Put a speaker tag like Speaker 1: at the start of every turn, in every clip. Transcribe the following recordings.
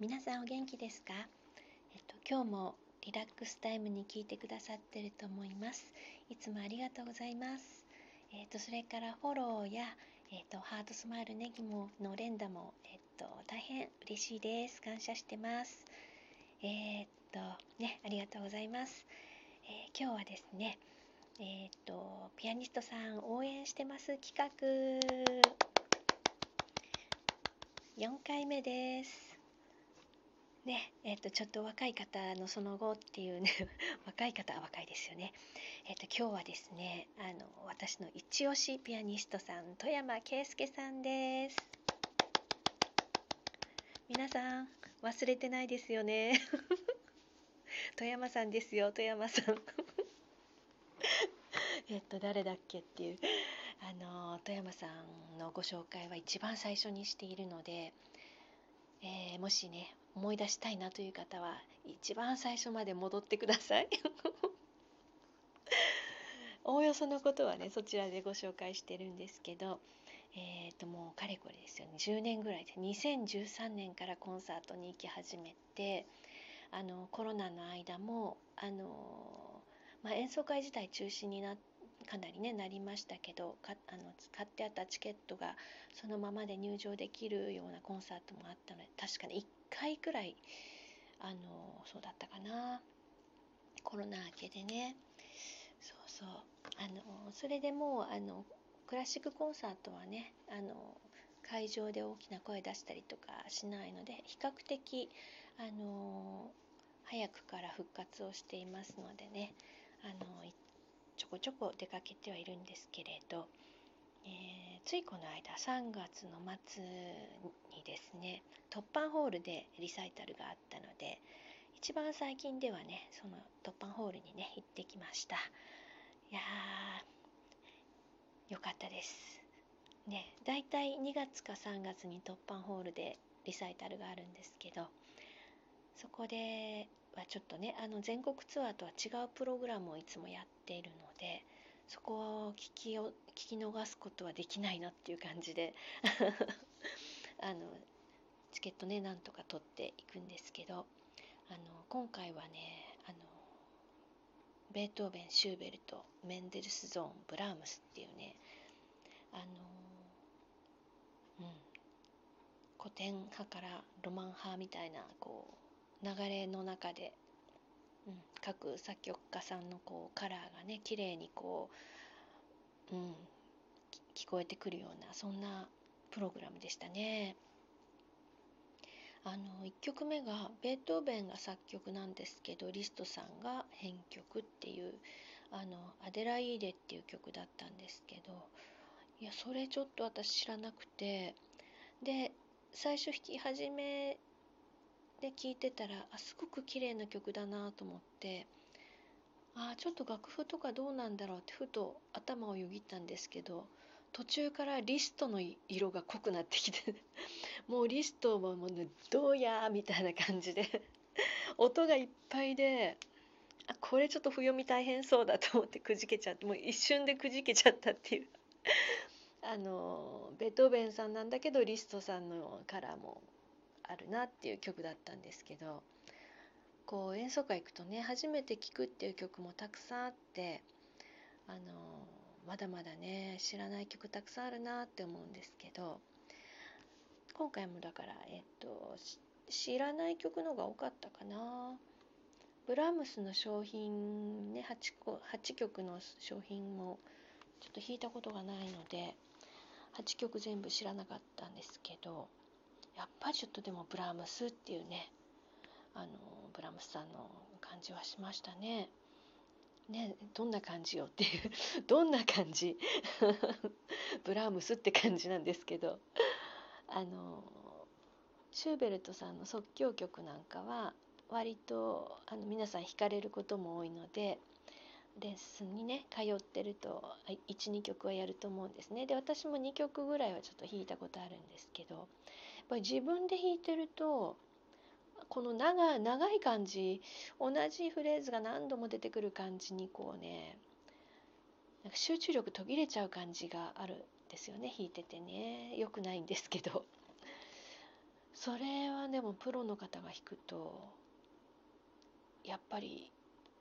Speaker 1: 皆さんお元気ですか、えっと、今日もリラックスタイムに聞いてくださってると思います。いつもありがとうございます。えっとそれからフォローやえっとハートスマイルネギもの連打もえっと大変嬉しいです。感謝してます。えっとねありがとうございます、えー、今日はですねえっとピアニストさん応援してます。企画。4回目です。ね、えっ、と、ちょっと若い方のその後っていうね、若い方は若いですよね。えっ、と、今日はですね、あの、私の一押しピアニストさん、富山圭介さんです。皆さん、忘れてないですよね。富山さんですよ、富山さん。えっと、誰だっけっていう。あの富山さんのご紹介は一番最初にしているので、えー、もしね思い出したいなという方は一番最初まで戻ってください。おおよそのことはねそちらでご紹介してるんですけどえー、ともうかれこれですよね。10年ぐらいで2013年からコンサートに行き始めてあのコロナの間もあの、まあ、演奏会自体中止になっかなりねなりましたけどかあの買ってあったチケットがそのままで入場できるようなコンサートもあったので確かに1回くらいあのそうだったかな。コロナ明けでね。そうそう。あのそれでもうあのクラシックコンサートはねあの会場で大きな声出したりとかしないので比較的あの早くから復活をしていますのでねあのちょこちょこ出かけてはいるんですけれど、えー、ついこの間3月の末にですね突破ホールでリサイタルがあったので一番最近ではねその突破ホールにね行ってきました。いやーよかったです。ねだいたい2月か3月に突破ホールでリサイタルがあるんですけどそこではちょっとねあの全国ツアーとは違うプログラムをいつもやっているのでそこを聞きを聞き逃すことはできないなっていう感じで あのチケットねなんとか取っていくんですけどあの今回はねあのベートーベンシューベルトメンデルスゾーンブラームスっていうねあのうん古典派からロマン派みたいなこう流れの中で、うん、各作曲家さんのこうカラーがね綺麗にこう、うん、聞こえてくるようなそんなプログラムでしたね。あの1曲目がベートーベンが作曲なんですけどリストさんが編曲っていうあのアデライーデっていう曲だったんですけどいやそれちょっと私知らなくてで最初弾き始めで聴いてたらあすごく綺麗な曲だなと思ってあちょっと楽譜とかどうなんだろうってふと頭をよぎったんですけど途中からリストの色が濃くなってきて もうリストももう、ね、どうやみたいな感じで音がいっぱいであこれちょっと譜読み大変そうだと思ってくじけちゃってもう一瞬でくじけちゃったっていう。あのベートーベンさんなんだけどリストさんのカラーもあるなっていう曲だったんですけどこう演奏会行くとね初めて聴くっていう曲もたくさんあってあのまだまだね知らない曲たくさんあるなって思うんですけど今回もだからえっと知らない曲のが多かったかな。ブラームスの小品ね 8, 個8曲の小品もちょっと弾いたことがないので8曲全部知らなかったんですけどやっぱりちょっとでもブラームスっていうねあのブラームスさんの感じはしましたね。ねどんな感じよっていう どんな感じ？ブラームスって感じなんですけど。あのシューベルトさんの即興曲なんかは割とあの皆さん弾かれることも多いのでレッスンにね通ってると12曲はやると思うんですね。で私も2曲ぐらいはちょっと弾いたことあるんですけどぱり自分で弾いてるとこの長長い感じ同じフレーズが何度も出てくる感じにこうねなんか集中力途切れちゃう感じがあるんですよね弾いててね。よくないんですけど。それはでもプロの方が弾くとやっぱり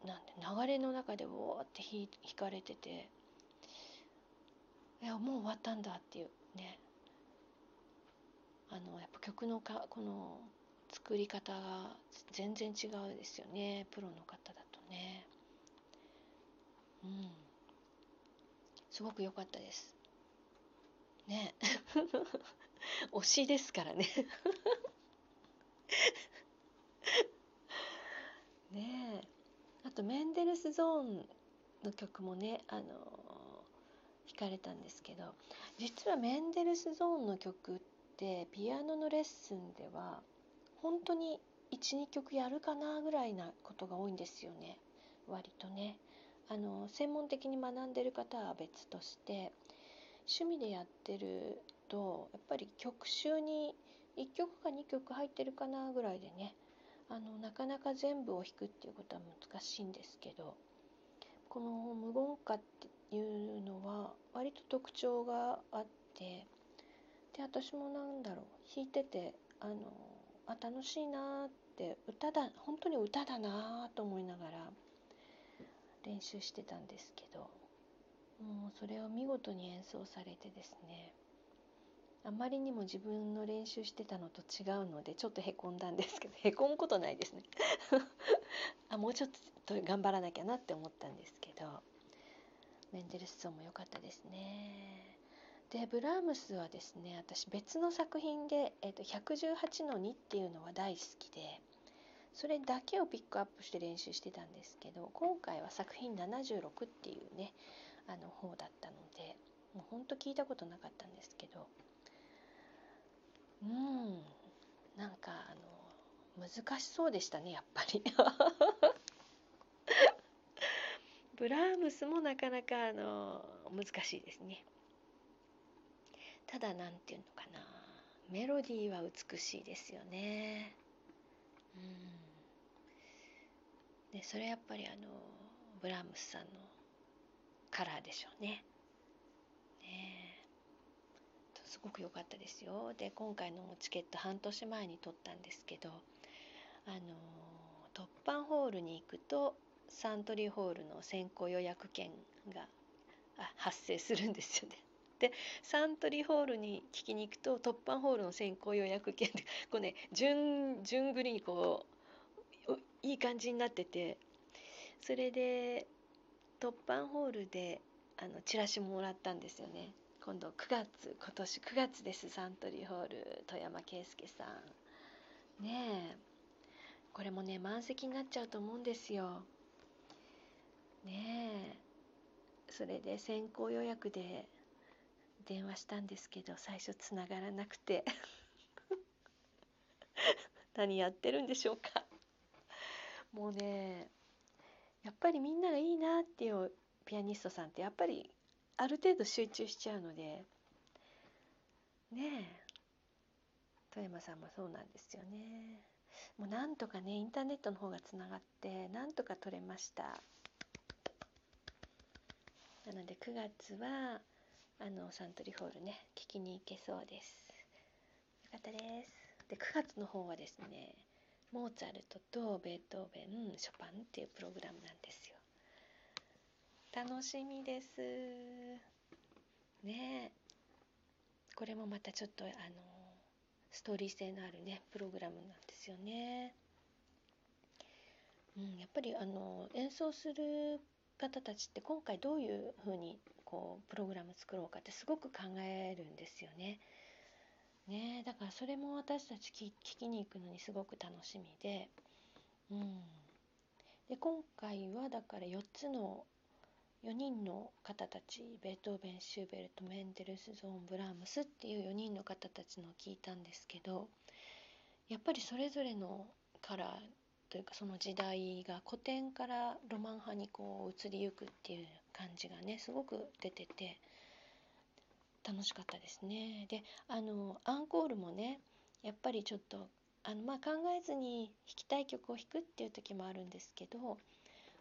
Speaker 1: なんで流れの中でウォーって弾かれてていやもう終わったんだっていうね。あのやっぱ曲のかこの作り方が全然違うですよね。プロの方だとね。うん。すごく良かったです。ね。推しですからね。ね。えあとメンデルスゾーンの曲もねあの弾かれたんですけど実はメンデルスゾーンの曲ってピアノのレッスンでは本当に12曲やるかなぐらいなことが多いんですよね。割とね。あの専門的に学んでる方は別として趣味でやってるとやっぱり曲集に1曲か2曲入ってるかなぐらいでねあのなかなか全部を弾くっていうことは難しいんですけどこの無言歌っていうのは割と特徴があってで私もなんだろう弾いててあのあ楽しいなって歌だ本当に歌だなと思いながら練習してたんですけどもうそれを見事に演奏されてですねあまりにも自分の練習してたのと違うのでちょっとへこんだんですけど へこむことないですね。あもうちょっと頑張らなきゃなって思ったんですけどメンデルスゾーンも良かったですね。でブラームスはですね私別の作品で、えーと、118の2っていうのは大好きでそれだけをピックアップして練習してたんですけど今回は作品76っていうねあの方だったのでもうほんと聞いたことなかったんですけどうんなんかあの難しそうでしたねやっぱり。ブラームスもなかなかあの難しいですね。ただ何て言うのかな。メロディーは美しいですよね。うん。でそれやっぱりあのブラームスさんのカラーでしょうね。ね。すごく良かったですよ。で今回のチケット半年前に取ったんですけどあの突破ホールに行くとサントリーホールの先行予約券が発生するんですよね。でサントリーホールに聞きに行くと突破ホールの先行予約券で こうね順順繰りにこういい感じになっててそれで突破ホールであのチラシもらったんですよね。今度9月今年9月ですサントリーホール富山圭介さん。ねえ。これもね満席になっちゃうと思うんですよ。ねえ。それで先行予約で電話したんですけど最初つながらなくて。何やってるんでしょうか。もうねやっぱりみんながいいなっていうピアニストさんってやっぱりある程度集中しちゃうので。ねえ。富山さんもそうなんですよね。もうなんとかねインターネットの方がつながってなんとか取れました。なので9月はあのサントリーホールね聞きに行けそうです。よかったです。で9月の方はですねモーツァルトとベートーベンショパンっていうプログラムなんですよ。楽しみです。ね。これもまたちょっとあのストーリー性のあるねプログラムなんですよね。うん、やっぱりあの演奏する方たちって今回どういうふうにこうプログラム作ろうかってすごく考えるんですよね。ねだからそれも私たち聞きに行くのにすごく楽しみで,、うん、で今回はだから4つの4人の方たちベートーベンシューベルトメンデルスゾーンブラームスっていう4人の方たちのを聞いたんですけどやっぱりそれぞれのカラーというかその時代が古典からロマン派にこう移りゆくっていう感じがねすごく出てて楽しかったですね。であのアンコールもねやっぱりちょっとあの、まあ、考えずに弾きたい曲を弾くっていう時もあるんですけど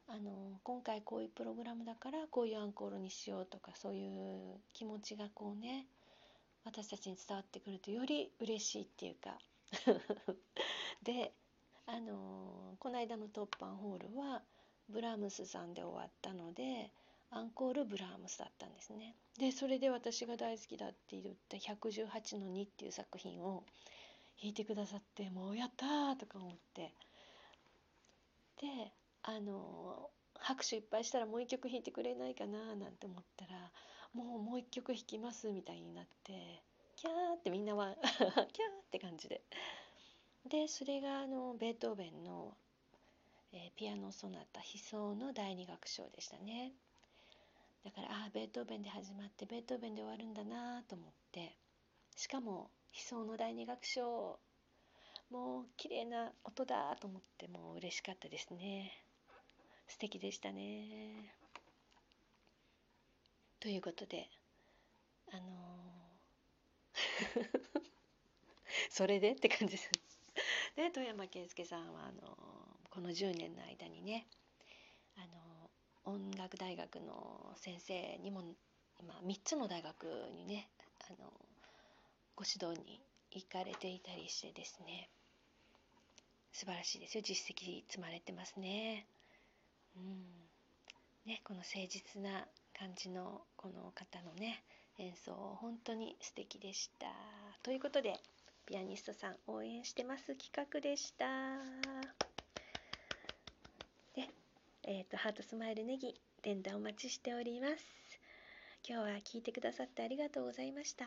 Speaker 1: あの今回こういうプログラムだからこういうアンコールにしようとかそういう気持ちがこうね私たちに伝わってくるとより嬉しいっていうか であのこの間の突破ホールはブラームスさんで終わったのでアンコールブラームスだったんですね。でそれで私が大好きだって言った118の2っていう作品を弾いてくださってもうやったとか思って。であの拍手いっぱいしたらもう一曲弾いてくれないかななんて思ったらもうもう一曲弾きますみたいになってキャーってみんなは キャーって感じで。でそれがあのベートーベンの、えー、ピアノソナタ悲壮の第二楽章でしたね。ベートーベンで始まってベートーベンで終わるんだなと思って。しかも悲壮の第二楽章。もう綺麗な音だと思ってもう嬉しかったですね。素敵でしたね。ということであのー それでって感じです。で富山圭介さんはあのこの10年の間にねあの音楽大学の先生にも今3つの大学にねあのご指導に行かれていたりしてですね素晴らしいですよ実績積まれてますね。うんねこの誠実な感じのこの方のね演奏本当に素敵でした。ということでピアニストさん応援してます企画でした。えっ、ー、とハートスマイルネギ連打お待ちしております。今日は聞いてくださってありがとうございました。